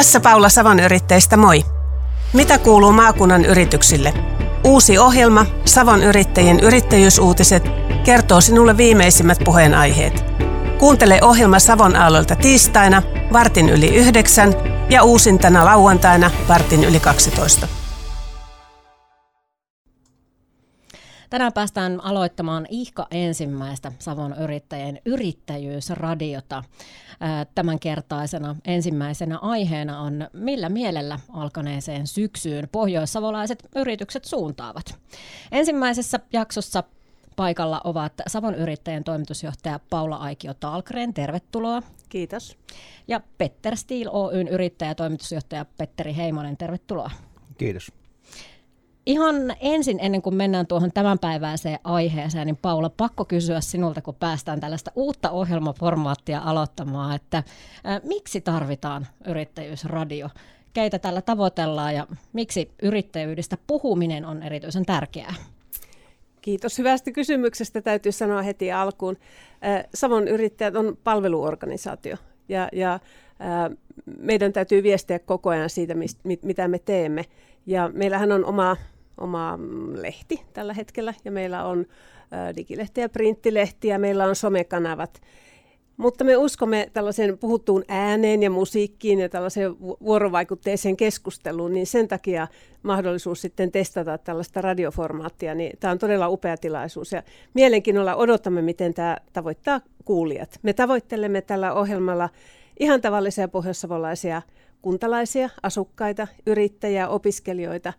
Tässä Paula Savon yrittäjistä moi. Mitä kuuluu maakunnan yrityksille? Uusi ohjelma, Savon yrittäjien yrittäjyysuutiset, kertoo sinulle viimeisimmät puheenaiheet. Kuuntele ohjelma Savon aallolta tiistaina, vartin yli yhdeksän ja uusintana lauantaina, vartin yli 12. Tänään päästään aloittamaan ihka ensimmäistä Savon yrittäjien yrittäjyysradiota. Tämänkertaisena ensimmäisenä aiheena on Millä mielellä alkaneeseen syksyyn pohjoissavolaiset yritykset suuntaavat. Ensimmäisessä jaksossa paikalla ovat Savon yrittäjien toimitusjohtaja Paula Aikio Talkreen, tervetuloa. Kiitos. Ja Petter Steel Oyn yrittäjä toimitusjohtaja Petteri Heimonen, tervetuloa. Kiitos. Ihan ensin, ennen kuin mennään tuohon tämänpäiväiseen aiheeseen, niin Paula, pakko kysyä sinulta, kun päästään tällaista uutta ohjelmaformaattia aloittamaan, että ää, miksi tarvitaan yrittäjyysradio? Keitä tällä tavoitellaan ja miksi yrittäjyydestä puhuminen on erityisen tärkeää? Kiitos hyvästä kysymyksestä. Täytyy sanoa heti alkuun. Savon yrittäjät on palveluorganisaatio ja, ja meidän täytyy viestiä koko ajan siitä, mitä me teemme. Ja meillähän on oma oma lehti tällä hetkellä ja meillä on digilehti ja printtilehti ja meillä on somekanavat. Mutta me uskomme tällaisen puhuttuun ääneen ja musiikkiin ja tällaiseen vuorovaikutteeseen keskusteluun, niin sen takia mahdollisuus sitten testata tällaista radioformaattia, niin tämä on todella upea tilaisuus. Ja mielenkiinnolla odotamme, miten tämä tavoittaa kuulijat. Me tavoittelemme tällä ohjelmalla ihan tavallisia pohjoissavolaisia kuntalaisia, asukkaita, yrittäjiä, opiskelijoita.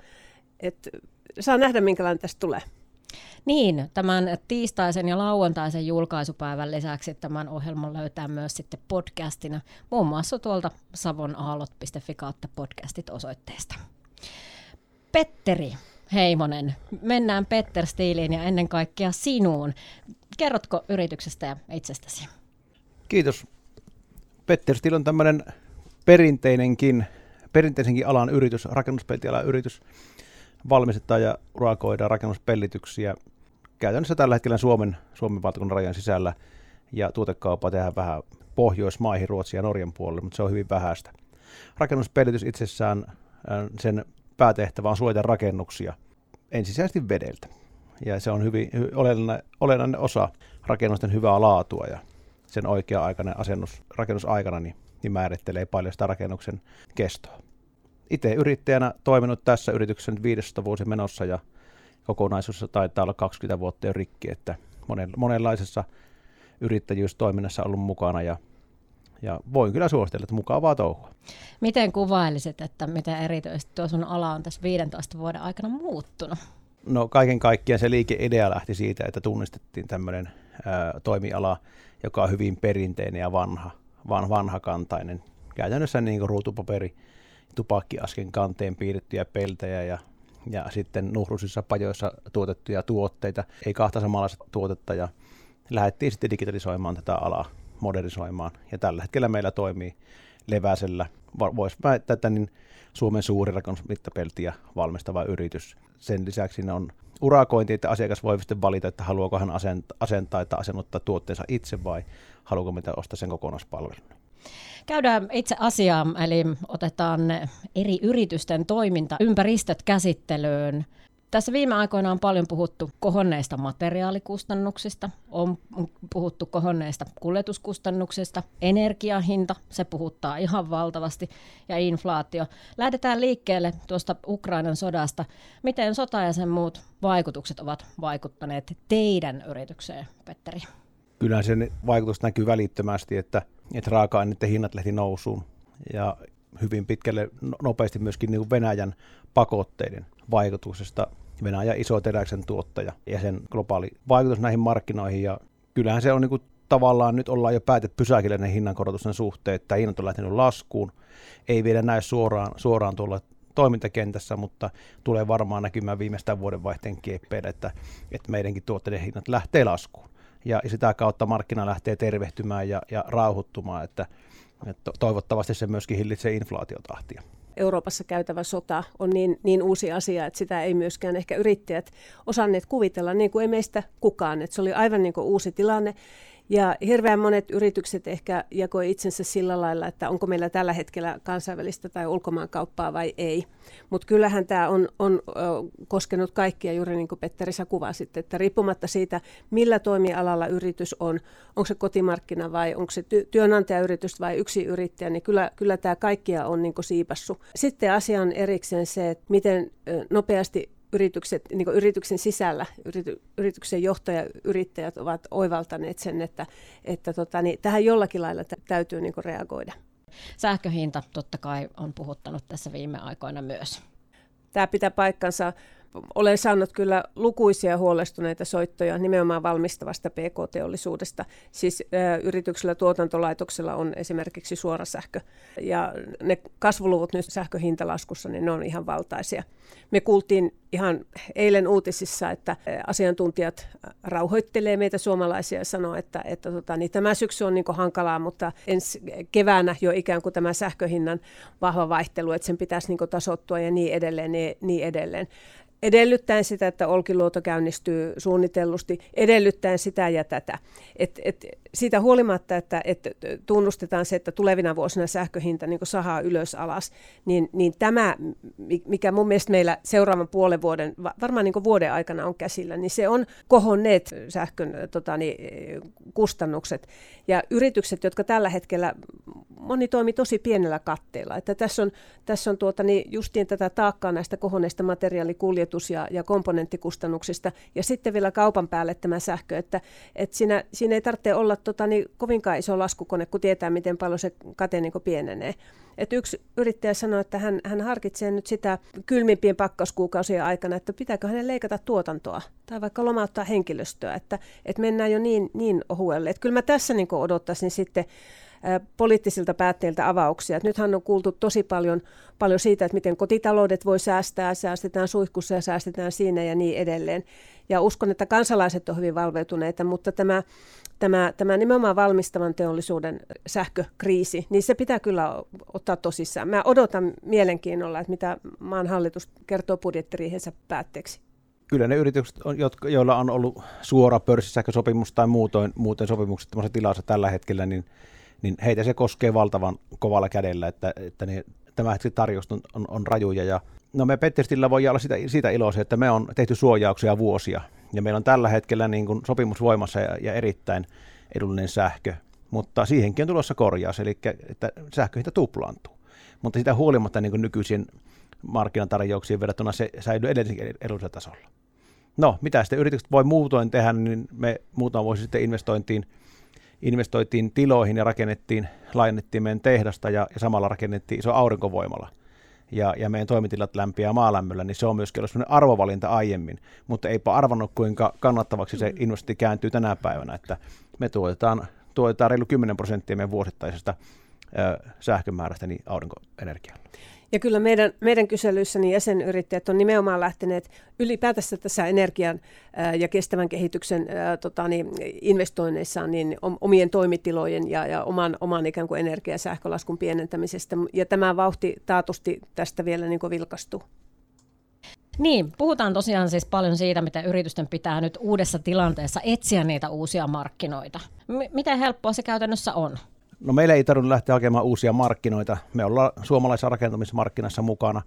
Et saa nähdä, minkälainen tästä tulee. Niin, tämän tiistaisen ja lauantaisen julkaisupäivän lisäksi tämän ohjelman löytää myös sitten podcastina, muun muassa tuolta savonaallot.fi kautta podcastit osoitteesta. Petteri Heimonen, mennään Petter Stiiliin ja ennen kaikkea sinuun. Kerrotko yrityksestä ja itsestäsi? Kiitos. Petter Stil on tämmöinen perinteinenkin, perinteisenkin alan yritys, rakennuspeltialan yritys valmistetaan ja urakoidaan rakennuspellityksiä käytännössä tällä hetkellä Suomen, Suomen valtakunnan rajan sisällä ja tuotekauppa tehdään vähän Pohjoismaihin, Ruotsin ja Norjan puolelle, mutta se on hyvin vähäistä. Rakennuspellitys itsessään, äh, sen päätehtävä on suojata rakennuksia ensisijaisesti vedeltä. Ja se on hyvin, hyvin olennainen, olennainen osa rakennusten hyvää laatua ja sen oikea-aikainen asennus rakennusaikana niin, niin määrittelee paljon sitä rakennuksen kestoa itse yrittäjänä toiminut tässä yrityksen 15 vuosi menossa ja kokonaisuudessa taitaa olla 20 vuotta jo rikki, että monenlaisessa yrittäjyystoiminnassa ollut mukana ja, ja voin kyllä suositella, että mukavaa touhua. Miten kuvailisit, että miten erityisesti tuo sun ala on tässä 15 vuoden aikana muuttunut? No kaiken kaikkiaan se liikeidea lähti siitä, että tunnistettiin tämmöinen ää, toimiala, joka on hyvin perinteinen ja vanha, van, vanhakantainen. Käytännössä niin kuin ruutupaperi tupakkiasken kanteen piirrettyjä peltejä ja, ja sitten nuhrusissa pajoissa tuotettuja tuotteita, ei kahta samanlaista tuotetta ja lähdettiin sitten digitalisoimaan tätä alaa, modernisoimaan ja tällä hetkellä meillä toimii Leväsellä, voisi väittää, että niin Suomen suuri rakennusmittapeltiä valmistava yritys. Sen lisäksi siinä on urakointi, että asiakas voi sitten valita, että haluaako hän asentaa tai asennuttaa tuotteensa itse vai haluaako mitä ostaa sen kokonaispalvelun. Käydään itse asiaan, eli otetaan eri yritysten toiminta, ympäristöt käsittelyyn. Tässä viime aikoina on paljon puhuttu kohonneista materiaalikustannuksista, on puhuttu kohonneista kuljetuskustannuksista, energiahinta, se puhuttaa ihan valtavasti, ja inflaatio. Lähdetään liikkeelle tuosta Ukrainan sodasta. Miten sota ja sen muut vaikutukset ovat vaikuttaneet teidän yritykseen, Petteri? Kyllä sen vaikutus näkyy välittömästi, että että raaka-aineiden hinnat lähti nousuun ja hyvin pitkälle no, nopeasti myöskin niin Venäjän pakotteiden vaikutuksesta. Venäjä iso teräksen tuottaja ja sen globaali vaikutus näihin markkinoihin ja kyllähän se on niin kuin tavallaan nyt ollaan jo päätetty pysäkille ne hinnankorotusten suhteen, että hinnat on lähtenyt laskuun. Ei vielä näy suoraan, suoraan tuolla toimintakentässä, mutta tulee varmaan näkymään viimeistään vuodenvaihteen kieppeillä, että, että meidänkin tuotteiden hinnat lähtee laskuun ja sitä kautta markkina lähtee tervehtymään ja, ja rauhoittumaan, että, että toivottavasti se myöskin hillitsee inflaatiotahtia. Euroopassa käytävä sota on niin, niin uusi asia, että sitä ei myöskään ehkä yrittäjät osanneet kuvitella, niin kuin ei meistä kukaan. Että se oli aivan niin kuin uusi tilanne. Ja hirveän monet yritykset ehkä jakoi itsensä sillä lailla, että onko meillä tällä hetkellä kansainvälistä tai ulkomaankauppaa vai ei. Mutta kyllähän tämä on, on koskenut kaikkia, juuri niin kuin Petteri sä kuvasit, että riippumatta siitä, millä toimialalla yritys on, onko se kotimarkkina vai onko se ty- työnantajayritys vai yksi yrittäjä, niin kyllä, kyllä tämä kaikkia on niin siipassu. Sitten asia on erikseen se, että miten nopeasti yritykset, niin yrityksen sisällä yrity, yrityksen johtajayrittäjät ovat oivaltaneet sen, että, että tota, niin tähän jollakin lailla täytyy niin reagoida. Sähköhinta totta kai on puhuttanut tässä viime aikoina myös. Tämä pitää paikkansa olen saanut kyllä lukuisia huolestuneita soittoja nimenomaan valmistavasta PK-teollisuudesta. Siis ä, yrityksellä tuotantolaitoksella on esimerkiksi suora sähkö ja ne kasvuluvut nyt sähköhintalaskussa, niin ne on ihan valtaisia. Me kuultiin ihan eilen uutisissa, että asiantuntijat rauhoittelee meitä suomalaisia ja sanoo, että, että tota, niin tämä syksy on niin hankalaa, mutta ensi keväänä jo ikään kuin tämä sähköhinnan vahva vaihtelu, että sen pitäisi niin tasottua ja niin edelleen, niin, niin edelleen edellyttäen sitä, että Olkiluoto käynnistyy suunnitellusti, edellyttäen sitä ja tätä. Et, et, siitä huolimatta, että et tunnustetaan se, että tulevina vuosina sähköhinta niin sahaa ylös alas, niin, niin tämä, mikä mun mielestä meillä seuraavan puolen vuoden, varmaan niin vuoden aikana on käsillä, niin se on kohonneet sähkön tota, niin, kustannukset. Ja yritykset, jotka tällä hetkellä, moni toimii tosi pienellä katteella, että tässä on, tässä on tuota, niin justiin tätä taakkaa näistä kohonneista materiaalikuljetus- ja, ja komponenttikustannuksista, ja sitten vielä kaupan päälle tämä sähkö, että, että siinä, siinä ei tarvitse olla tota, niin kovinkaan iso laskukone, kun tietää, miten paljon se kate niin pienenee. Et yksi yrittäjä sanoi, että hän, hän harkitsee nyt sitä kylmimpien pakkauskuukausien aikana, että pitääkö hänen leikata tuotantoa tai vaikka lomauttaa henkilöstöä, että, että mennään jo niin, niin ohuelle. Et kyllä mä tässä niin odottaisin sitten poliittisilta päättäjiltä avauksia. Et nythän on kuultu tosi paljon, paljon siitä, että miten kotitaloudet voi säästää, säästetään suihkussa ja säästetään siinä ja niin edelleen. Ja uskon, että kansalaiset ovat hyvin valveutuneita, mutta tämä, tämä, tämä nimenomaan valmistavan teollisuuden sähkökriisi, niin se pitää kyllä ottaa tosissaan. Mä odotan mielenkiinnolla, että mitä maan hallitus kertoo budjettiriihensä päätteeksi kyllä ne yritykset, jotka, joilla on ollut suora pörssisähkösopimus tai muutoin, muuten sopimukset tilassa tällä hetkellä, niin niin heitä se koskee valtavan kovalla kädellä, että, että ne, tämä hetki tarjous on, on, on rajuja. Ja, no me Petterstillä voi olla sitä, sitä iloisia, että me on tehty suojauksia vuosia, ja meillä on tällä hetkellä niin kuin sopimus voimassa ja, ja erittäin edullinen sähkö, mutta siihenkin on tulossa korjaus, eli että sähköhinta tuplaantuu. Mutta sitä huolimatta niin kuin nykyisiin markkinatarjouksiin verrattuna se säilyy edelleenkin edullisella tasolla. No, mitä sitten yritykset voi muutoin tehdä, niin me muutama vuosi sitten investointiin – investoitiin tiloihin ja rakennettiin, laajennettiin meidän tehdasta ja, ja samalla rakennettiin iso aurinkovoimala. Ja, ja meidän toimitilat lämpiää maalämmöllä, niin se on myöskin ollut arvovalinta aiemmin, mutta eipä arvannut kuinka kannattavaksi se mm. investointi kääntyy tänä päivänä, että me tuotetaan, tuotetaan reilu 10 prosenttia meidän vuosittaisesta ö, sähkömäärästä niin aurinkoenergialla. Ja kyllä meidän, meidän kyselyissäni jäsenyrittäjät on nimenomaan lähteneet ylipäätänsä tässä energian ja kestävän kehityksen tota, niin, investoinneissaan niin omien toimitilojen ja, ja oman, oman ikään kuin energia- ja sähkölaskun pienentämisestä. Ja tämä vauhti taatusti tästä vielä niin vilkastuu. Niin, puhutaan tosiaan siis paljon siitä, miten yritysten pitää nyt uudessa tilanteessa etsiä niitä uusia markkinoita. M- miten helppoa se käytännössä on? No meillä ei tarvitse lähteä hakemaan uusia markkinoita. Me ollaan suomalaisessa rakentamismarkkinassa mukana.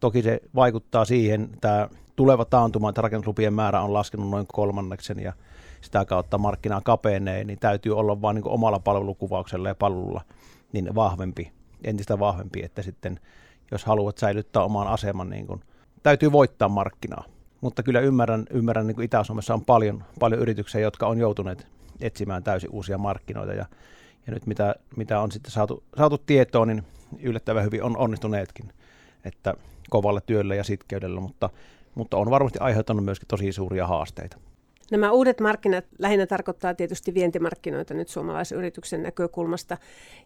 Toki se vaikuttaa siihen, että tuleva taantuma, että rakennuslupien määrä on laskenut noin kolmanneksen ja sitä kautta markkinaa kapenee, niin täytyy olla vain niin omalla palvelukuvauksella ja palvelulla niin vahvempi, entistä vahvempi, että sitten jos haluat säilyttää oman aseman, niin kuin, täytyy voittaa markkinaa. Mutta kyllä ymmärrän, ymmärrän niin kuin Itä-Suomessa on paljon, paljon yrityksiä, jotka on joutuneet etsimään täysin uusia markkinoita ja ja nyt mitä, mitä on sitten saatu, saatu tietoon, niin yllättävän hyvin on onnistuneetkin, että kovalla työllä ja sitkeydellä, mutta, mutta on varmasti aiheuttanut myöskin tosi suuria haasteita. Nämä uudet markkinat lähinnä tarkoittaa tietysti vientimarkkinoita nyt suomalaisen yrityksen näkökulmasta.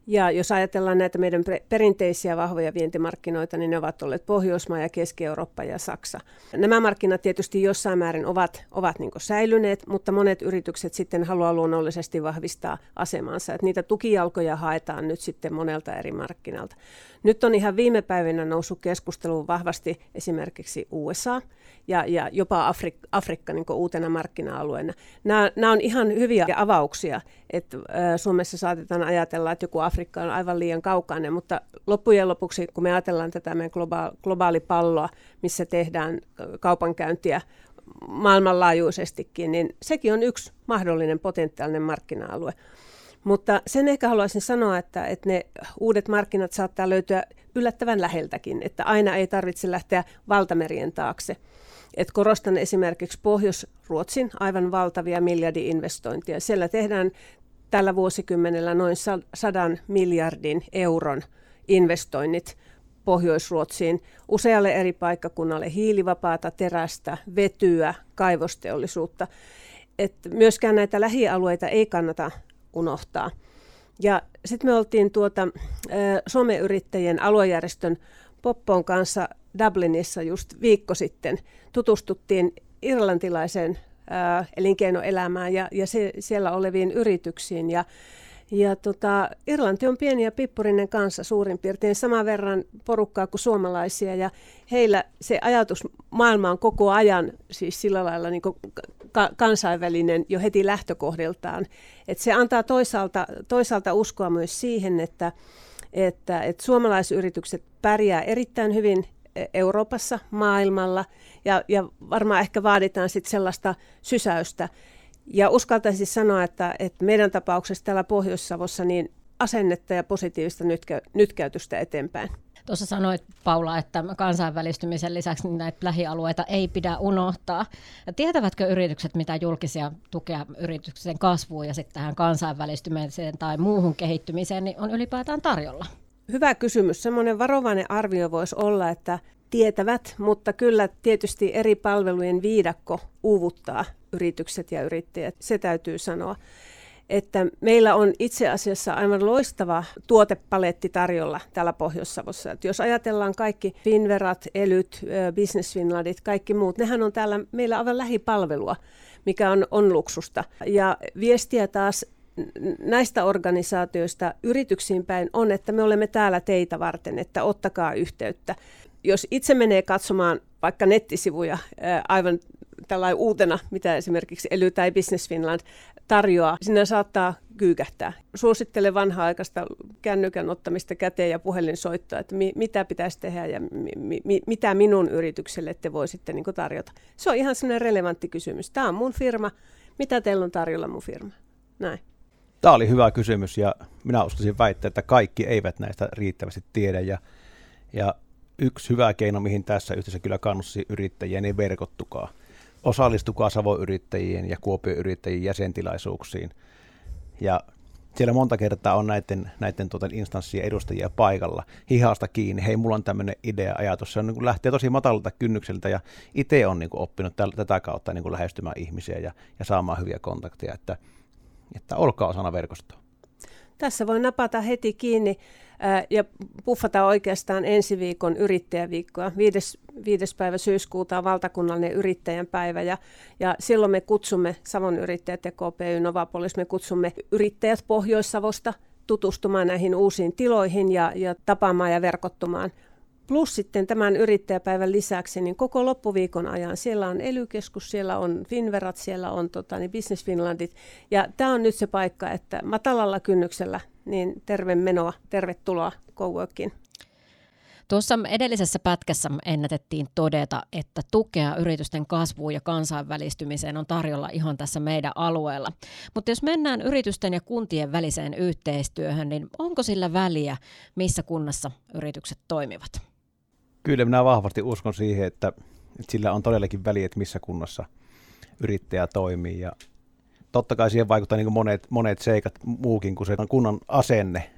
Ja jos ajatellaan näitä meidän perinteisiä vahvoja vientimarkkinoita, niin ne ovat olleet Pohjoismaa ja Keski-Eurooppa ja Saksa. Nämä markkinat tietysti jossain määrin ovat, ovat niin säilyneet, mutta monet yritykset sitten haluaa luonnollisesti vahvistaa asemansa. Että niitä tukijalkoja haetaan nyt sitten monelta eri markkinalta. Nyt on ihan viime päivinä noussut keskusteluun vahvasti esimerkiksi USA ja, ja jopa Afrik- Afrikka niin uutena markkinana markkina-alueena. Nämä, nämä on ihan hyviä avauksia, että Suomessa saatetaan ajatella, että joku Afrikka on aivan liian kaukainen, mutta loppujen lopuksi, kun me ajatellaan tätä meidän globaali, globaalipalloa, missä tehdään kaupankäyntiä maailmanlaajuisestikin, niin sekin on yksi mahdollinen potentiaalinen markkina-alue. Mutta sen ehkä haluaisin sanoa, että, että ne uudet markkinat saattaa löytyä yllättävän läheltäkin, että aina ei tarvitse lähteä valtamerien taakse. Et korostan esimerkiksi Pohjois-Ruotsin aivan valtavia miljardi-investointia. Siellä tehdään tällä vuosikymmenellä noin sadan miljardin euron investoinnit Pohjois-Ruotsiin usealle eri paikkakunnalle hiilivapaata terästä, vetyä, kaivosteollisuutta. Et myöskään näitä lähialueita ei kannata unohtaa. Ja sitten me oltiin tuota, Suomen yrittäjien aluejärjestön Poppoon kanssa Dublinissa just viikko sitten. Tutustuttiin irlantilaiseen elinkeinoelämään ja, ja se, siellä oleviin yrityksiin. Ja ja tota, Irlanti on pieni ja pippurinen kanssa suurin piirtein saman verran porukkaa kuin suomalaisia ja heillä se ajatus maailma on koko ajan siis sillä lailla niin ka- kansainvälinen jo heti lähtökohdiltaan. Et se antaa toisaalta, toisaalta uskoa myös siihen, että, että, että suomalaisyritykset pärjää erittäin hyvin e, Euroopassa, maailmalla ja, ja varmaan ehkä vaaditaan sitten sellaista sysäystä, ja uskaltaisin sanoa, että, että meidän tapauksessa täällä Pohjois-Savossa niin asennetta ja positiivista nytkä, nytkäytystä eteenpäin. Tuossa sanoit Paula, että kansainvälistymisen lisäksi näitä lähialueita ei pidä unohtaa. Tietävätkö yritykset, mitä julkisia tukea yrityksen kasvuun ja sitten tähän kansainvälistymiseen tai muuhun kehittymiseen niin on ylipäätään tarjolla? Hyvä kysymys. Semmoinen varovainen arvio voisi olla, että tietävät, mutta kyllä tietysti eri palvelujen viidakko uuvuttaa yritykset ja yrittäjät. Se täytyy sanoa että meillä on itse asiassa aivan loistava tuotepaletti tarjolla täällä Pohjois-Savossa. Että jos ajatellaan kaikki Finverat, Elyt, Business Finlandit, kaikki muut, nehän on täällä meillä aivan lähipalvelua, mikä on, on luksusta. Ja viestiä taas näistä organisaatioista yrityksiin päin on, että me olemme täällä teitä varten, että ottakaa yhteyttä. Jos itse menee katsomaan vaikka nettisivuja aivan tällainen uutena, mitä esimerkiksi Ely tai Business Finland tarjoaa, sinne saattaa kyykähtää. Suosittelen vanha-aikaista kännykän ottamista käteen ja puhelinsoittoa, että mi- mitä pitäisi tehdä ja mi- mi- mitä minun yritykselle te voisitte niin tarjota. Se on ihan sellainen relevantti kysymys. Tämä on mun firma. Mitä teillä on tarjolla mun firma? Näin. Tämä oli hyvä kysymys ja minä uskoisin väittää, että kaikki eivät näistä riittävästi tiedä. Ja, ja yksi hyvä keino, mihin tässä yhteydessä kyllä kannusti yrittäjiä, niin verkottukaa osallistukaa Savo-yrittäjien ja Kuopio-yrittäjien jäsentilaisuuksiin. Ja siellä monta kertaa on näiden, näiden tuota instanssien edustajia paikalla hihasta kiinni. Hei, mulla on tämmöinen idea, ajatus. Se on, niin kuin lähtee tosi matalalta kynnykseltä ja itse on niin kuin oppinut täl, tätä kautta niin kuin lähestymään ihmisiä ja, ja saamaan hyviä kontakteja, että, että olkaa osana verkostoa. Tässä voi napata heti kiinni ja puffata oikeastaan ensi viikon yrittäjäviikkoa. Viides, viides päivä syyskuuta on valtakunnallinen yrittäjän päivä ja, ja silloin me kutsumme Savon yrittäjät ja KPY Novapolis, me kutsumme yrittäjät Pohjois-Savosta tutustumaan näihin uusiin tiloihin ja, ja tapaamaan ja verkottumaan. Plus sitten tämän yrittäjäpäivän lisäksi, niin koko loppuviikon ajan siellä on ely siellä on Finverat, siellä on tota, niin Business Finlandit. Ja tämä on nyt se paikka, että matalalla kynnyksellä niin terve menoa, tervetuloa Coworkiin. Tuossa edellisessä pätkässä ennätettiin todeta, että tukea yritysten kasvuun ja kansainvälistymiseen on tarjolla ihan tässä meidän alueella. Mutta jos mennään yritysten ja kuntien väliseen yhteistyöhön, niin onko sillä väliä, missä kunnassa yritykset toimivat? Kyllä minä vahvasti uskon siihen, että, että sillä on todellakin väliä, että missä kunnassa yrittäjä toimii. Ja totta kai siihen vaikuttaa niin monet, monet seikat muukin kuin se kunnan asenne.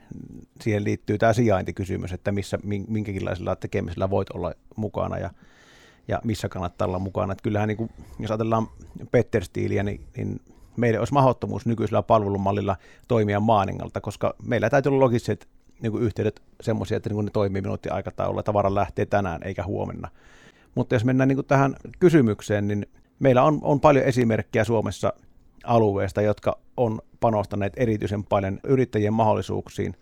Siihen liittyy tämä sijaintikysymys, että missä, minkäkinlaisella tekemisellä voit olla mukana ja, ja missä kannattaa olla mukana. Että kyllähän niin kuin, jos ajatellaan Petter-stiiliä, niin, niin meillä olisi mahdottomuus nykyisellä palvelumallilla toimia Maaningalta, koska meillä täytyy olla logiset niin kuin yhteydet semmoisia, että niin kuin ne toimii minuuttiaikataululla, tavara lähtee tänään eikä huomenna. Mutta jos mennään niin kuin tähän kysymykseen, niin meillä on, on paljon esimerkkejä Suomessa alueesta, jotka on panostaneet erityisen paljon yrittäjien mahdollisuuksiin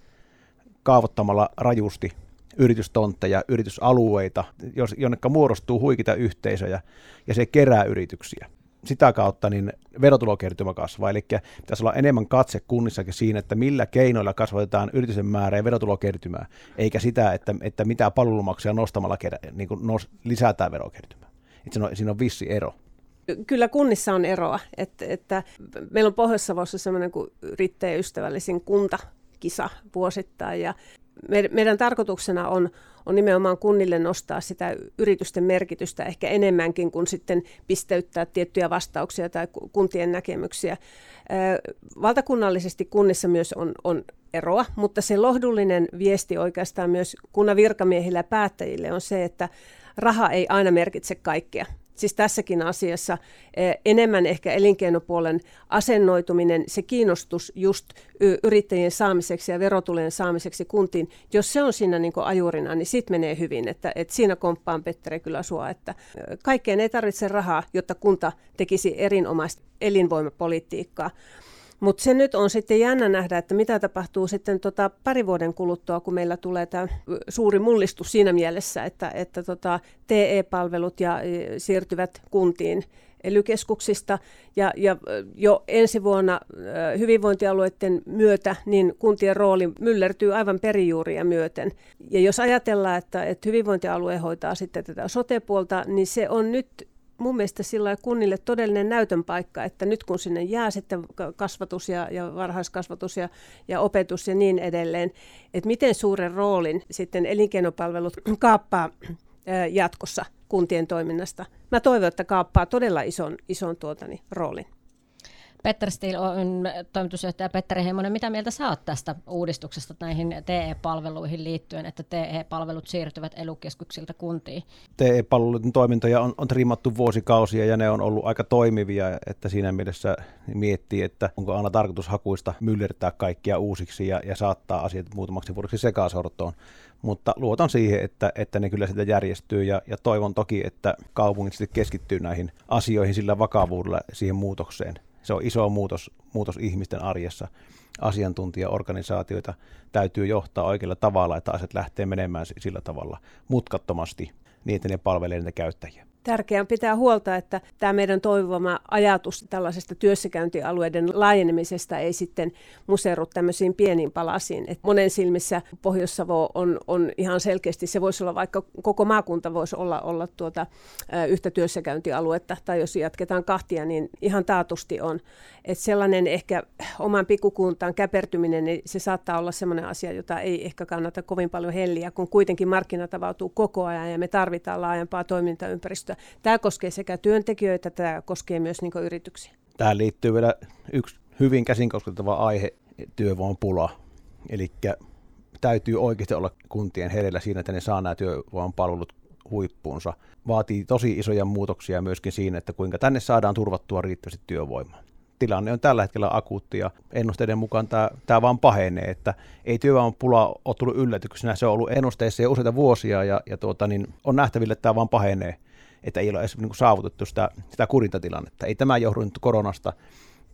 kaavoittamalla rajusti yritystontteja, yritysalueita, jonneka muodostuu huikita yhteisöjä ja se kerää yrityksiä. sitä kautta niin verotulokertymä kasvaa. Eli pitäisi olla enemmän katse kunnissakin siinä, että millä keinoilla kasvatetaan yritysten määrää ja verotulokertymää, eikä sitä, että, että mitä palvelumaksuja nostamalla niin kuin nos, lisätään verokertymää. Että siinä, on, siinä on vissi ero. Kyllä kunnissa on eroa. Että, että meillä on Pohjois-Savossa semmoinen kuin yrittäjäystävällisin kuntakisa vuosittain ja meidän tarkoituksena on, on nimenomaan kunnille nostaa sitä yritysten merkitystä ehkä enemmänkin kuin sitten pisteyttää tiettyjä vastauksia tai kuntien näkemyksiä. Valtakunnallisesti kunnissa myös on, on eroa, mutta se lohdullinen viesti oikeastaan myös kunnan virkamiehille ja päättäjille on se, että raha ei aina merkitse kaikkea siis tässäkin asiassa eh, enemmän ehkä elinkeinopuolen asennoituminen, se kiinnostus just yrittäjien saamiseksi ja verotulojen saamiseksi kuntiin, jos se on siinä niin ajurina, niin sitten menee hyvin. Että, että siinä komppaan Petteri kyllä sua, että kaikkeen ei tarvitse rahaa, jotta kunta tekisi erinomaista elinvoimapolitiikkaa. Mutta se nyt on sitten jännä nähdä, että mitä tapahtuu sitten tota pari vuoden kuluttua, kun meillä tulee tämä suuri mullistus siinä mielessä, että, että tota TE-palvelut ja, siirtyvät kuntiin ely ja, ja jo ensi vuonna hyvinvointialueiden myötä niin kuntien rooli myllertyy aivan perijuuria myöten. Ja jos ajatellaan, että, että hyvinvointialue hoitaa sitten tätä sote-puolta, niin se on nyt mun mielestä sillä kunnille todellinen näytön paikka, että nyt kun sinne jää sitten kasvatus ja, ja varhaiskasvatus ja, ja opetus ja niin edelleen, että miten suuren roolin sitten elinkeinopalvelut kaappaa jatkossa kuntien toiminnasta. Mä toivon, että kaappaa todella ison, ison tuotani roolin. Petter Stil on toimitusjohtaja Petteri Heimonen. Mitä mieltä sä oot tästä uudistuksesta näihin TE-palveluihin liittyen, että TE-palvelut siirtyvät elukeskuksilta kuntiin? TE-palveluiden toimintoja on, on trimmattu vuosikausia ja ne on ollut aika toimivia, että siinä mielessä miettii, että onko aina tarkoitushakuista myllertää kaikkia uusiksi ja, ja saattaa asiat muutamaksi vuodeksi sekasortoon mutta luotan siihen, että, että ne kyllä sitä järjestyy ja, ja toivon toki, että kaupungit sitten keskittyy näihin asioihin sillä vakavuudella siihen muutokseen se on iso muutos, muutos ihmisten arjessa. Asiantuntijaorganisaatioita täytyy johtaa oikealla tavalla, että asiat lähtee menemään sillä tavalla mutkattomasti niin, että ne palvelee niitä käyttäjiä. Tärkeää on pitää huolta, että tämä meidän toivoma ajatus tällaisesta työssäkäyntialueiden laajenemisesta ei sitten museeru tämmöisiin pieniin palasiin. Et monen silmissä Pohjois-Savo on, on ihan selkeästi, se voisi olla vaikka koko maakunta voisi olla, olla tuota, yhtä työssäkäyntialuetta, tai jos jatketaan kahtia, niin ihan taatusti on. Et sellainen ehkä oman pikkukuntaan käpertyminen, niin se saattaa olla sellainen asia, jota ei ehkä kannata kovin paljon helliä, kun kuitenkin markkinat avautuu koko ajan ja me tarvitaan laajempaa toimintaympäristöä yritystä. Tämä koskee sekä työntekijöitä, tämä koskee myös niin yrityksiä. Tähän liittyy vielä yksi hyvin käsin koskettava aihe, työvoimapula. Eli täytyy oikeasti olla kuntien hereillä siinä, että ne saa nämä työvoimapalvelut huippuunsa. Vaatii tosi isoja muutoksia myöskin siinä, että kuinka tänne saadaan turvattua riittävästi työvoimaa. Tilanne on tällä hetkellä akuutti ja ennusteiden mukaan tämä, tämä vaan pahenee, että ei työvoimapula ole tullut yllätyksenä, se on ollut ennusteissa jo useita vuosia ja, ja tuota, niin on nähtävillä, että tämä vaan pahenee että ei ole edes niin saavutettu sitä, sitä kurintatilannetta. Ei tämä johdu nyt koronasta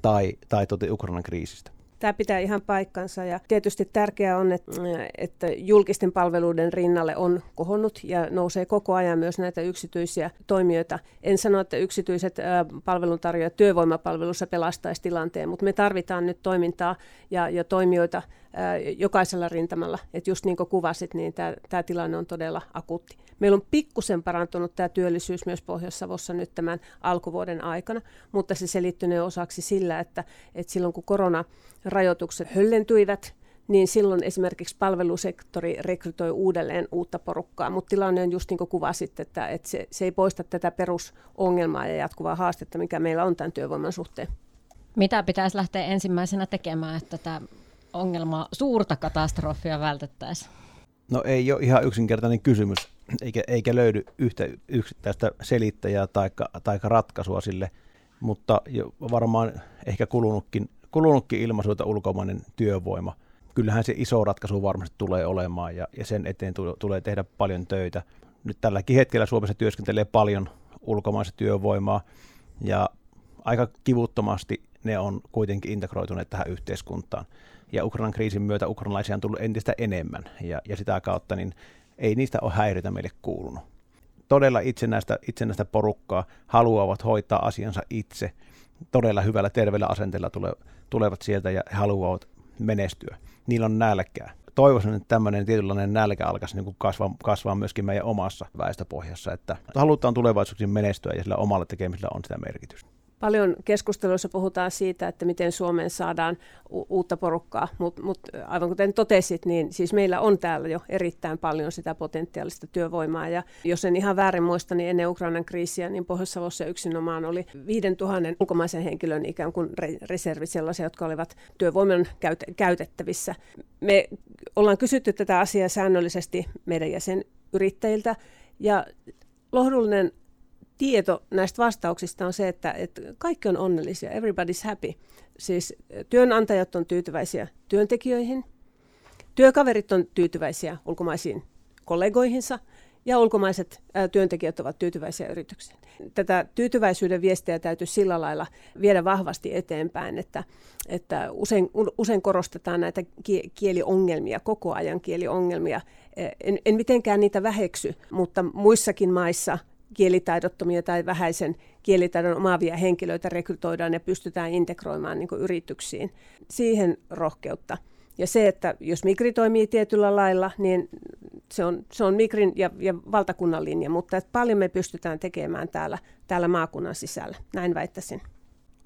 tai, tai tuota Ukrainan kriisistä. Tämä pitää ihan paikkansa ja tietysti tärkeää on, että, että julkisten palveluiden rinnalle on kohonnut ja nousee koko ajan myös näitä yksityisiä toimijoita. En sano, että yksityiset palveluntarjoajat työvoimapalvelussa pelastaisi tilanteen, mutta me tarvitaan nyt toimintaa ja, ja toimijoita jokaisella rintamalla. Että just niin kuin kuvasit, niin tämä, tilanne on todella akuutti. Meillä on pikkusen parantunut tämä työllisyys myös Pohjois-Savossa nyt tämän alkuvuoden aikana, mutta se selittynee osaksi sillä, että, että silloin kun koronarajoitukset höllentyivät, niin silloin esimerkiksi palvelusektori rekrytoi uudelleen uutta porukkaa, mutta tilanne on just niin kuin kuvasit, että, että se, se ei poista tätä perusongelmaa ja jatkuvaa haastetta, mikä meillä on tämän työvoiman suhteen. Mitä pitäisi lähteä ensimmäisenä tekemään, että tämä ongelmaa, suurta katastrofia vältettäisiin? No ei ole ihan yksinkertainen kysymys, eikä, eikä löydy yhtä yksittäistä selittäjää tai ratkaisua sille, mutta jo varmaan ehkä kulunutkin, kulunutkin ilmaisuita ulkomainen työvoima. Kyllähän se iso ratkaisu varmasti tulee olemaan ja, ja sen eteen tulee tehdä paljon töitä. Nyt tälläkin hetkellä Suomessa työskentelee paljon ulkomaista työvoimaa ja aika kivuttomasti ne on kuitenkin integroituneet tähän yhteiskuntaan ja Ukrainan kriisin myötä ukrainalaisia on tullut entistä enemmän ja, ja sitä kautta niin ei niistä ole häiriötä meille kuulunut. todella itsenäistä, itsenäistä porukkaa, haluavat hoitaa asiansa itse, todella hyvällä terveellä asenteella tule, tulevat sieltä ja haluavat menestyä. Niillä on nälkää. Toivoisin, että tämmöinen tietynlainen nälkä alkaisi niin kuin kasvaa, kasvaa myöskin meidän omassa väestöpohjassa, että halutaan tulevaisuudessa menestyä ja sillä omalla tekemisellä on sitä merkitystä. Paljon keskusteluissa puhutaan siitä, että miten Suomeen saadaan u- uutta porukkaa, mutta mut aivan kuten totesit, niin siis meillä on täällä jo erittäin paljon sitä potentiaalista työvoimaa. Ja jos en ihan väärin muista, niin ennen Ukrainan kriisiä, niin Pohjois-Savossa yksinomaan oli 5000 ulkomaisen henkilön ikään kuin re- reservi sellaisia, jotka olivat työvoiman käyt- käytettävissä. Me ollaan kysytty tätä asiaa säännöllisesti meidän jäsenyrittäjiltä, ja lohdullinen tieto näistä vastauksista on se, että, että kaikki on onnellisia, everybody's happy. Siis työnantajat on tyytyväisiä työntekijöihin, työkaverit on tyytyväisiä ulkomaisiin kollegoihinsa ja ulkomaiset ää, työntekijät ovat tyytyväisiä yrityksiin. Tätä tyytyväisyyden viestiä täytyy sillä lailla viedä vahvasti eteenpäin, että, että usein, usein korostetaan näitä kieliongelmia, koko ajan kieliongelmia. En, en mitenkään niitä väheksy, mutta muissakin maissa kielitaidottomia tai vähäisen kielitaidon omaavia henkilöitä rekrytoidaan ja pystytään integroimaan niin yrityksiin. Siihen rohkeutta. Ja se, että jos Migri toimii tietyllä lailla, niin se on, se on Migrin ja, ja valtakunnan linja, mutta että paljon me pystytään tekemään täällä, täällä maakunnan sisällä. Näin väittäisin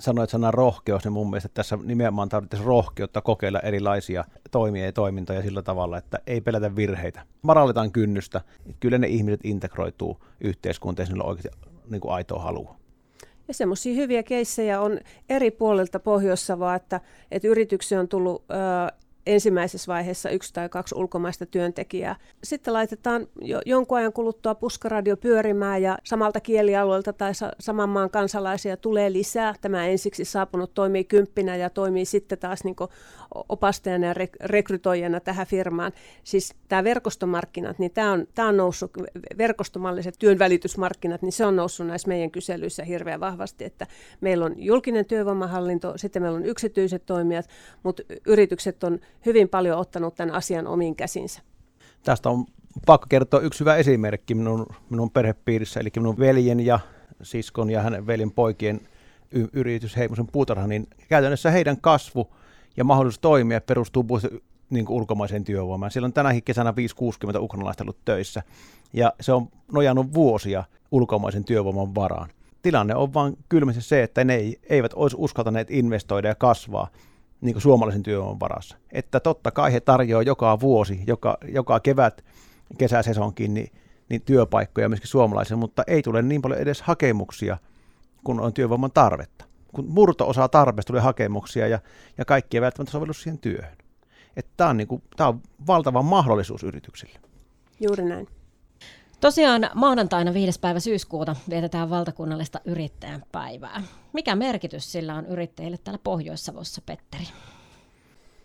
sanoit sana rohkeus, niin mun mielestä tässä nimenomaan tarvittaisiin rohkeutta kokeilla erilaisia toimia ja toimintoja sillä tavalla, että ei pelätä virheitä. Marallitaan kynnystä. Kyllä ne ihmiset integroituu yhteiskuntaan, jos niillä on oikeasti niin kuin aitoa halua. Ja semmoisia hyviä keissejä on eri puolilta Pohjois-Savoa, että, että yrityksiä on tullut ensimmäisessä vaiheessa yksi tai kaksi ulkomaista työntekijää. Sitten laitetaan jo, jonkun ajan kuluttua puskaradio pyörimään ja samalta kielialueelta tai sa- saman maan kansalaisia tulee lisää. Tämä ensiksi saapunut toimii kymppinä ja toimii sitten taas niin opastajana ja rek- rekrytoijana tähän firmaan. Siis tämä verkostomarkkinat, niin tämä on, tämä on noussut, verkostomalliset työnvälitysmarkkinat, niin se on noussut näissä meidän kyselyissä hirveän vahvasti, että meillä on julkinen työvoimahallinto, sitten meillä on yksityiset toimijat, mutta yritykset on hyvin paljon ottanut tämän asian omiin käsinsä. Tästä on pakko kertoa yksi hyvä esimerkki minun, minun perhepiirissä, eli minun veljen ja siskon ja hänen veljen poikien y- yritys Heimosen puutarha, niin käytännössä heidän kasvu ja mahdollisuus toimia perustuu niin kuin ulkomaiseen työvoimaan. Siellä on tänäkin kesänä 5-60 ukrainalaista ollut töissä, ja se on nojannut vuosia ulkomaisen työvoiman varaan. Tilanne on vain kylmästi se, että ne eivät olisi uskaltaneet investoida ja kasvaa niin kuin suomalaisen työvoiman varassa. Että totta kai he tarjoavat joka vuosi, joka, joka kevät, kesäsesonkin, niin, niin työpaikkoja myöskin suomalaisen, mutta ei tule niin paljon edes hakemuksia, kun on työvoiman tarvetta. Kun murto-osa tarpeesta tulee hakemuksia ja, ja kaikki ei välttämättä sovellu siihen työhön. Tämä on, niin on valtava mahdollisuus yrityksille. Juuri näin. Tosiaan maanantaina 5. päivä syyskuuta vietetään valtakunnallista yrittäjän päivää. Mikä merkitys sillä on yrittäjille täällä Pohjois-Savossa, Petteri?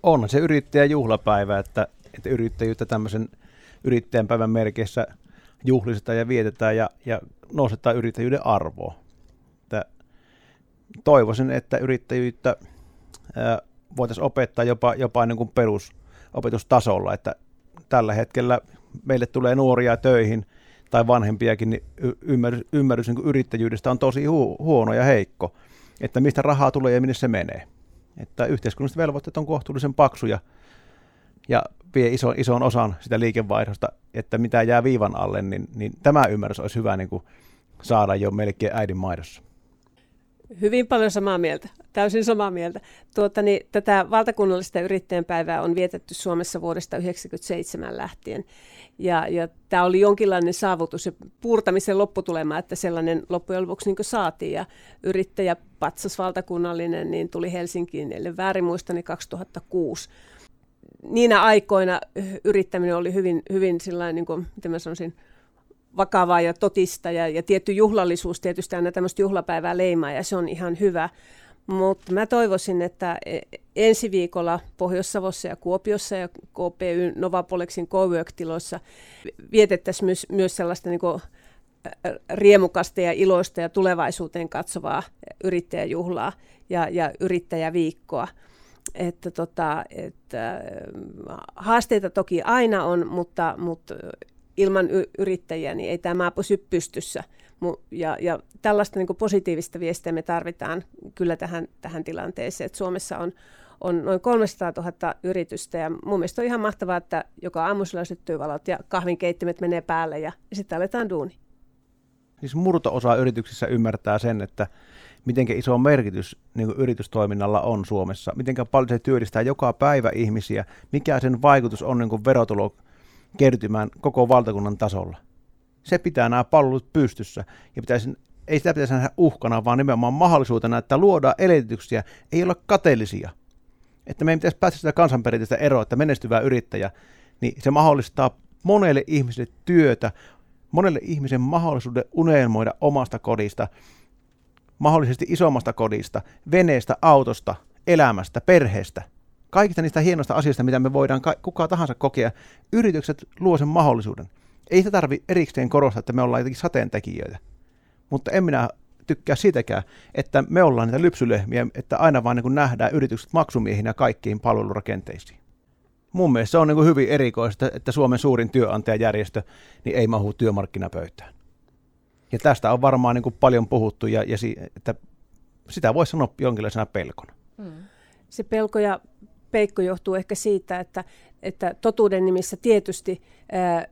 On se yrittäjän juhlapäivä, että, että yrittäjyyttä tämmöisen yrittäjän päivän merkeissä juhlistetaan ja vietetään ja, ja nostetaan yrittäjyyden arvoa. Että toivoisin, että yrittäjyyttä voitaisiin opettaa jopa, jopa niin kuin perusopetustasolla, että tällä hetkellä meille tulee nuoria töihin tai vanhempiakin, niin ymmärrys, ymmärrys niin yrittäjyydestä on tosi hu- huono ja heikko, että mistä rahaa tulee ja minne se menee. Että yhteiskunnalliset velvoitteet on kohtuullisen paksuja ja vie iso, ison osan sitä liikevaihdosta, että mitä jää viivan alle, niin, niin tämä ymmärrys olisi hyvä niin kuin saada jo melkein äidin maidossa. Hyvin paljon samaa mieltä, täysin samaa mieltä. Tuota, niin, tätä valtakunnallista yrittäjänpäivää on vietetty Suomessa vuodesta 1997 lähtien. Ja, ja tämä oli jonkinlainen saavutus ja puurtamisen lopputulema, että sellainen loppujen lopuksi niin saatiin. Ja yrittäjä Patsas valtakunnallinen niin tuli Helsinkiin, eli väärin muistani 2006. Niinä aikoina yrittäminen oli hyvin, hyvin sillain, niin kuin, miten mä sanoisin, vakavaa ja totista ja, ja tietty juhlallisuus tietysti aina tämmöistä juhlapäivää leimaa ja se on ihan hyvä. Mutta mä toivoisin, että e, ensi viikolla Pohjois-Savossa ja Kuopiossa ja KPY Novapolexin Cowork-tiloissa vietettäisiin myös, myös sellaista niin riemukasta ja iloista ja tulevaisuuteen katsovaa yrittäjäjuhlaa ja, ja yrittäjäviikkoa. Että tota, että, haasteita toki aina on, mutta, mutta ilman yrittäjiä niin ei tämä pysy pystyssä. Ja, ja tällaista niin positiivista viestiä me tarvitaan kyllä tähän, tähän tilanteeseen, että Suomessa on, on noin 300 000 yritystä ja mun mielestä on ihan mahtavaa, että joka aamusella syttyy valot ja kahvinkeittimet menee päälle ja, ja sitten aletaan duuni. Siis murto-osa yrityksissä ymmärtää sen, että miten iso merkitys niin yritystoiminnalla on Suomessa, miten paljon se työllistää joka päivä ihmisiä, mikä sen vaikutus on niin verotulo kertymään koko valtakunnan tasolla. Se pitää nämä palvelut pystyssä ja pitäisi, ei sitä pitäisi nähdä uhkana, vaan nimenomaan mahdollisuutena, että luodaan edellytyksiä, ei olla kateellisia. Että meidän pitäisi päästä sitä kansanperinteistä eroa, että menestyvä yrittäjä, niin se mahdollistaa monelle ihmiselle työtä, monelle ihmisen mahdollisuuden unelmoida omasta kodista, mahdollisesti isommasta kodista, veneestä, autosta, elämästä, perheestä. Kaikista niistä hienoista asioista, mitä me voidaan kuka tahansa kokea, yritykset luo sen mahdollisuuden. Ei sitä tarvi erikseen korostaa, että me ollaan jotenkin sateentekijöitä. Mutta en minä tykkää siitäkään, että me ollaan niitä lypsylehmiä, että aina vaan niin nähdään yritykset maksumiehinä kaikkiin palvelurakenteisiin mun mielestä se on niin hyvin erikoista, että Suomen suurin työnantajajärjestö niin ei mahu työmarkkinapöytään. Ja tästä on varmaan niin kuin paljon puhuttu, ja, ja si, että sitä voisi sanoa jonkinlaisena pelkona. Hmm. Se pelko ja peikko johtuu ehkä siitä, että, että totuuden nimissä tietysti ää,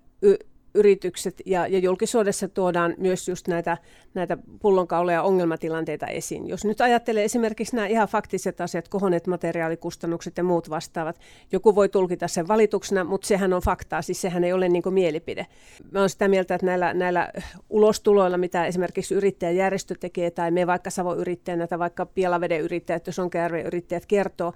yritykset ja, ja julkisuudessa tuodaan myös just näitä, näitä pullonkauloja ja ongelmatilanteita esiin. Jos nyt ajattelee esimerkiksi nämä ihan faktiset asiat, kohonneet materiaalikustannukset ja muut vastaavat, joku voi tulkita sen valituksena, mutta sehän on faktaa, siis sehän ei ole niin kuin mielipide. Mä olen sitä mieltä, että näillä, näillä ulostuloilla, mitä esimerkiksi yrittäjäjärjestö tekee, tai me vaikka Savo-yrittäjänä tai vaikka Pielaveden yrittäjät, jos on yrittäjät kertoo,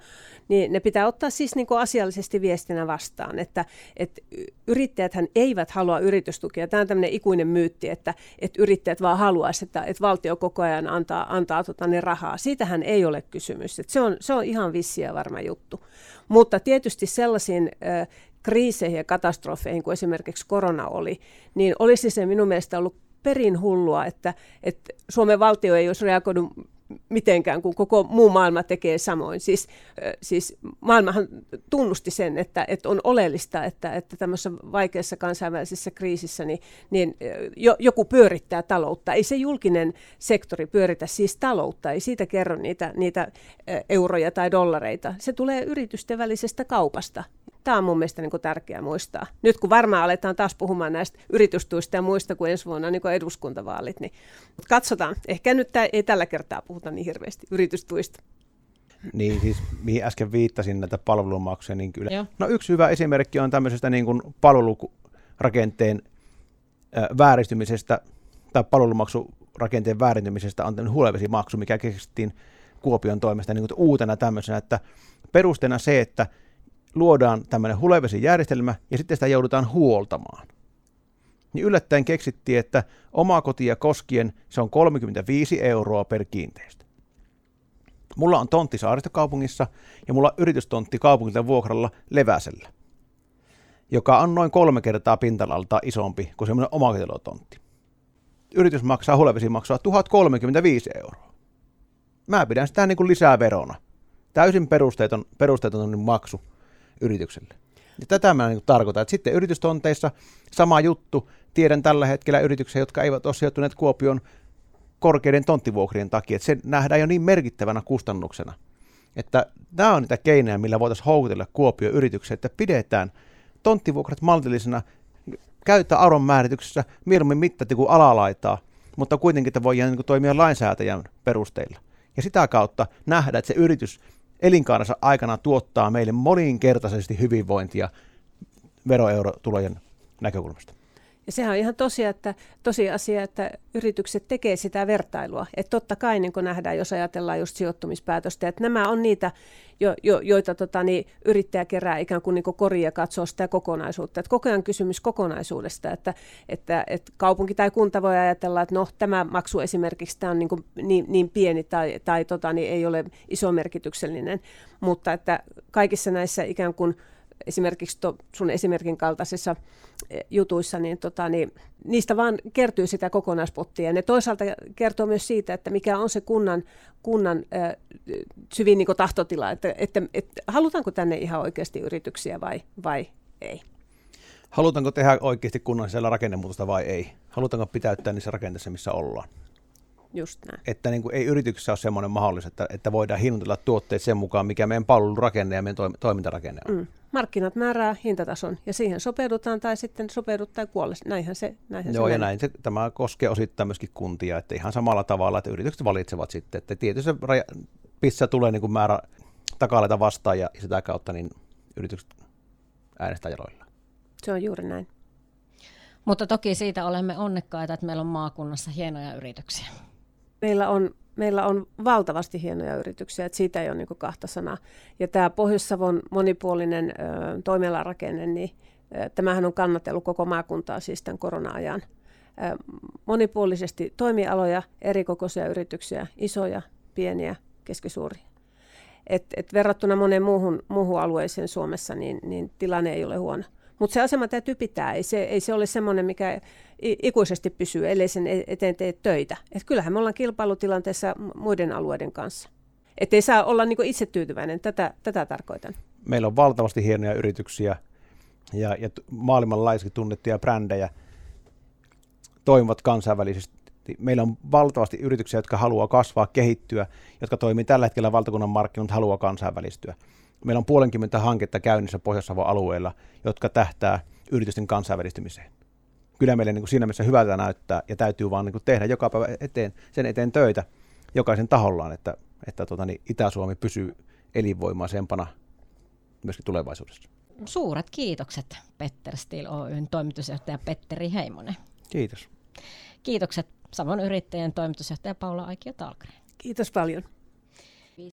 niin ne pitää ottaa siis niin kuin asiallisesti viestinä vastaan, että, että yrittäjäthän eivät halua yritystukia. Tämä on tämmöinen ikuinen myytti, että, että yrittäjät vaan haluaisivat, että, että valtio koko ajan antaa, antaa tota, ne rahaa. Siitähän ei ole kysymys. Että se, on, se on ihan vissiä varma juttu. Mutta tietysti sellaisiin kriiseihin ja katastrofeihin, kuin esimerkiksi korona oli, niin olisi se minun mielestä ollut perin hullua, että, että Suomen valtio ei olisi reagoinut mitenkään, kun koko muu maailma tekee samoin. Siis, siis maailmahan tunnusti sen, että, että on oleellista, että, että tämmöisessä vaikeassa kansainvälisessä kriisissä niin, niin jo, joku pyörittää taloutta. Ei se julkinen sektori pyöritä siis taloutta, ei siitä kerro niitä, niitä euroja tai dollareita. Se tulee yritysten välisestä kaupasta. Tämä on mun mielestä niin kuin tärkeää muistaa. Nyt kun varmaan aletaan taas puhumaan näistä yritystuista ja muista kuin ensi vuonna niin kuin eduskuntavaalit, niin katsotaan. Ehkä nyt ei tällä kertaa puhuta niin hirveästi yritystuista. Niin, siis mihin äsken viittasin näitä palvelumaksuja, niin kyllä. Joo. No yksi hyvä esimerkki on tämmöisestä niin kuin palvelurakenteen vääristymisestä tai palvelumaksurakenteen väärintymisestä on tämmöinen hulevesimaksu, mikä keksittiin Kuopion toimesta niin kuin uutena tämmöisenä, että perusteena se, että luodaan tämmöinen hulevesijärjestelmä ja sitten sitä joudutaan huoltamaan. Niin yllättäen keksittiin, että omaa kotia koskien se on 35 euroa per kiinteistö. Mulla on tontti saaristokaupungissa ja mulla on yritystontti kaupungilta vuokralla Leväsellä, joka on noin kolme kertaa pintalalta isompi kuin semmoinen omakotilotontti. Yritys maksaa hulevesimaksua 1035 euroa. Mä pidän sitä niin kuin lisää verona. Täysin perusteeton, perusteeton maksu yritykselle. Ja tätä mä niin tarkoitan, että sitten yritystonteissa sama juttu. Tiedän tällä hetkellä yrityksiä, jotka eivät ole sijoittuneet Kuopion korkeiden tonttivuokrien takia, että se nähdään jo niin merkittävänä kustannuksena. Että nämä on niitä keinoja, millä voitaisiin houkutella Kuopio yrityksiä, että pidetään tonttivuokrat maltillisena, käyttää arvon määrityksessä mieluummin mittati kuin alalaitaa, mutta kuitenkin, että voidaan niin toimia lainsäätäjän perusteilla. Ja sitä kautta nähdä, että se yritys elinkaarensa aikana tuottaa meille moninkertaisesti hyvinvointia veroeurotulojen näkökulmasta. Ja sehän on ihan tosia, että, tosiasia, että yritykset tekee sitä vertailua. Että totta kai niin nähdään, jos ajatellaan just sijoittumispäätöstä, että nämä on niitä, jo, jo, joita tota, niin, yrittäjä kerää ikään kuin, niin kuin koria ja katsoo sitä kokonaisuutta. Että koko ajan kysymys kokonaisuudesta, että, että, että kaupunki tai kunta voi ajatella, että no tämä maksu esimerkiksi tämä on niin, kuin niin, niin pieni tai, tai tota, niin ei ole iso merkityksellinen, mutta että kaikissa näissä ikään kuin esimerkiksi to, sun esimerkin kaltaisissa eh, jutuissa, niin, tota, niin niistä vaan kertyy sitä kokonaispottia. Ja ne toisaalta kertoo myös siitä, että mikä on se kunnan, kunnan äh, syvin niin tahtotila, että, että, että halutaanko tänne ihan oikeasti yrityksiä vai, vai ei. Halutaanko tehdä oikeasti kunnon siellä rakennemuutosta vai ei? Halutaanko pitäyttää niissä rakenteissa, missä ollaan? Just näin. Että niin kuin ei yrityksessä ole semmoinen mahdollisuus, että, että voidaan hinnoitella tuotteet sen mukaan, mikä meidän palvelurakenne ja meidän toimintarakenne on. Mm. Markkinat määrää hintatason ja siihen sopeudutaan tai sitten sopeudut tai kuolle. Näinhän se näinhän Joo, se ja näin se, tämä koskee osittain myöskin kuntia, että ihan samalla tavalla, että yritykset valitsevat sitten, että tietysti raja, missä tulee niin kuin määrä takaleita vastaan ja sitä kautta niin yritykset äänestää jaloilla. Se on juuri näin. Mutta toki siitä olemme onnekkaita, että meillä on maakunnassa hienoja yrityksiä. Meillä on, meillä on valtavasti hienoja yrityksiä, että siitä ei ole niin kahta sanaa. Ja tämä Pohjois-Savon monipuolinen ö, toimialarakenne, niin ö, tämähän on kannatellut koko maakuntaa siis tämän korona-ajan. Ö, monipuolisesti toimialoja, erikokoisia yrityksiä, isoja, pieniä, keskisuuria. Et, et verrattuna moneen muuhun, muuhun alueeseen Suomessa, niin, niin tilanne ei ole huono. Mutta se asema täytyy pitää. Ei se, ei se ole semmoinen, mikä ikuisesti pysyy, ellei sen e-, eteen tee töitä. Et kyllähän me ollaan kilpailutilanteessa muiden alueiden kanssa. Että ei saa olla niinku itse tyytyväinen, tätä, tätä tarkoitan. Meillä on valtavasti hienoja yrityksiä ja, ja maailmanlaajuisesti tunnettuja brändejä toimivat kansainvälisesti. Meillä on valtavasti yrityksiä, jotka haluaa kasvaa, kehittyä, jotka toimii tällä hetkellä valtakunnan markkinoilla, haluaa kansainvälistyä. Meillä on puolenkymmentä hanketta käynnissä pohjois alueella, jotka tähtää yritysten kansainvälistymiseen. Kyllä meille niin kuin siinä mielessä hyvältä näyttää ja täytyy vaan niin kuin tehdä joka päivä eteen, sen eteen töitä jokaisen tahollaan, että, että tuota, niin Itä-Suomi pysyy elinvoimaisempana myöskin tulevaisuudessa. Suuret kiitokset Petter Steel Oyn toimitusjohtaja Petteri Heimonen. Kiitos. Kiitokset Savon yrittäjien toimitusjohtaja Paula Aikio Talkren. Kiitos paljon.